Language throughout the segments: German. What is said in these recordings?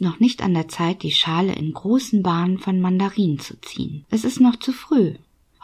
noch nicht an der Zeit, die Schale in großen Bahnen von Mandarinen zu ziehen. Es ist noch zu früh.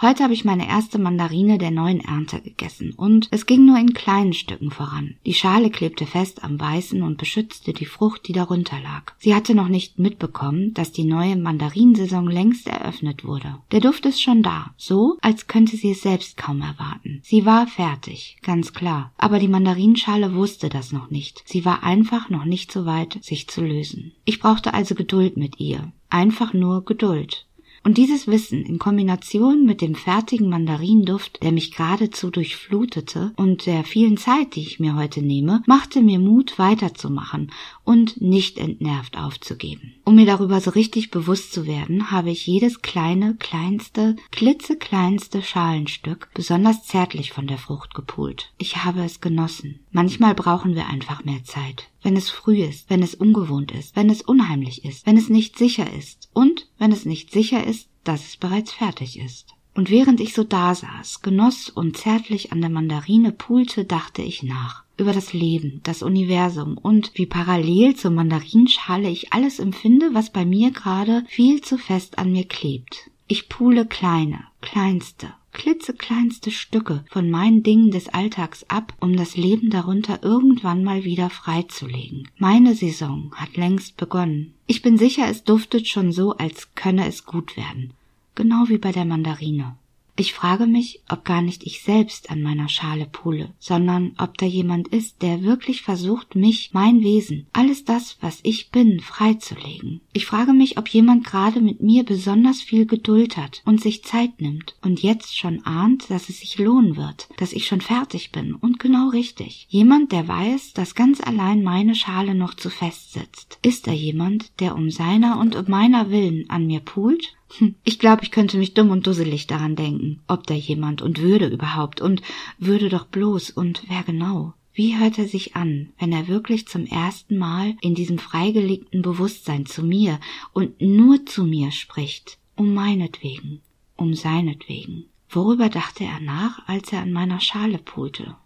Heute habe ich meine erste Mandarine der neuen Ernte gegessen und es ging nur in kleinen Stücken voran. Die Schale klebte fest am Weißen und beschützte die Frucht, die darunter lag. Sie hatte noch nicht mitbekommen, dass die neue Mandarinsaison längst eröffnet wurde. Der Duft ist schon da, so als könnte sie es selbst kaum erwarten. Sie war fertig, ganz klar, aber die Mandarinschale wusste das noch nicht. Sie war einfach noch nicht so weit, sich zu lösen. Ich brauchte also Geduld mit ihr. Einfach nur Geduld. Und dieses Wissen in Kombination mit dem fertigen Mandarinduft, der mich geradezu durchflutete, und der vielen Zeit, die ich mir heute nehme, machte mir Mut, weiterzumachen und nicht entnervt aufzugeben. Um mir darüber so richtig bewusst zu werden, habe ich jedes kleine, kleinste, klitzekleinste Schalenstück besonders zärtlich von der Frucht gepult. Ich habe es genossen. Manchmal brauchen wir einfach mehr Zeit wenn es früh ist, wenn es ungewohnt ist, wenn es unheimlich ist, wenn es nicht sicher ist und wenn es nicht sicher ist, dass es bereits fertig ist. Und während ich so dasaß, genoss und zärtlich an der Mandarine pulte, dachte ich nach über das Leben, das Universum und wie parallel zur Mandarinschale ich alles empfinde, was bei mir gerade viel zu fest an mir klebt. Ich pule kleine, kleinste, klitzekleinste Stücke von meinen Dingen des Alltags ab, um das Leben darunter irgendwann mal wieder freizulegen. Meine Saison hat längst begonnen. Ich bin sicher, es duftet schon so, als könne es gut werden. Genau wie bei der Mandarine. Ich frage mich, ob gar nicht ich selbst an meiner Schale pule, sondern ob da jemand ist, der wirklich versucht, mich, mein Wesen, alles das, was ich bin, freizulegen. Ich frage mich, ob jemand gerade mit mir besonders viel Geduld hat und sich Zeit nimmt und jetzt schon ahnt, dass es sich lohnen wird, dass ich schon fertig bin und genau richtig. Jemand, der weiß, dass ganz allein meine Schale noch zu fest sitzt. Ist da jemand, der um seiner und um meiner Willen an mir pult ich glaube, ich könnte mich dumm und dusselig daran denken, ob da jemand und würde überhaupt und würde doch bloß und wer genau. Wie hört er sich an, wenn er wirklich zum ersten Mal in diesem freigelegten Bewusstsein zu mir und nur zu mir spricht, um meinetwegen, um seinetwegen? Worüber dachte er nach, als er an meiner Schale pulte?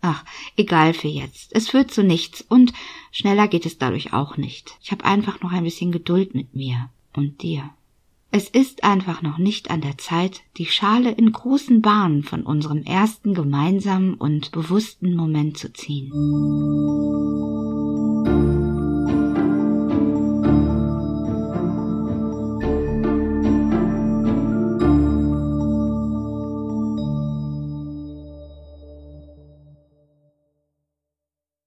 Ach, egal für jetzt. Es führt zu nichts und schneller geht es dadurch auch nicht. Ich habe einfach noch ein bisschen Geduld mit mir und dir. Es ist einfach noch nicht an der Zeit, die Schale in großen Bahnen von unserem ersten gemeinsamen und bewussten Moment zu ziehen.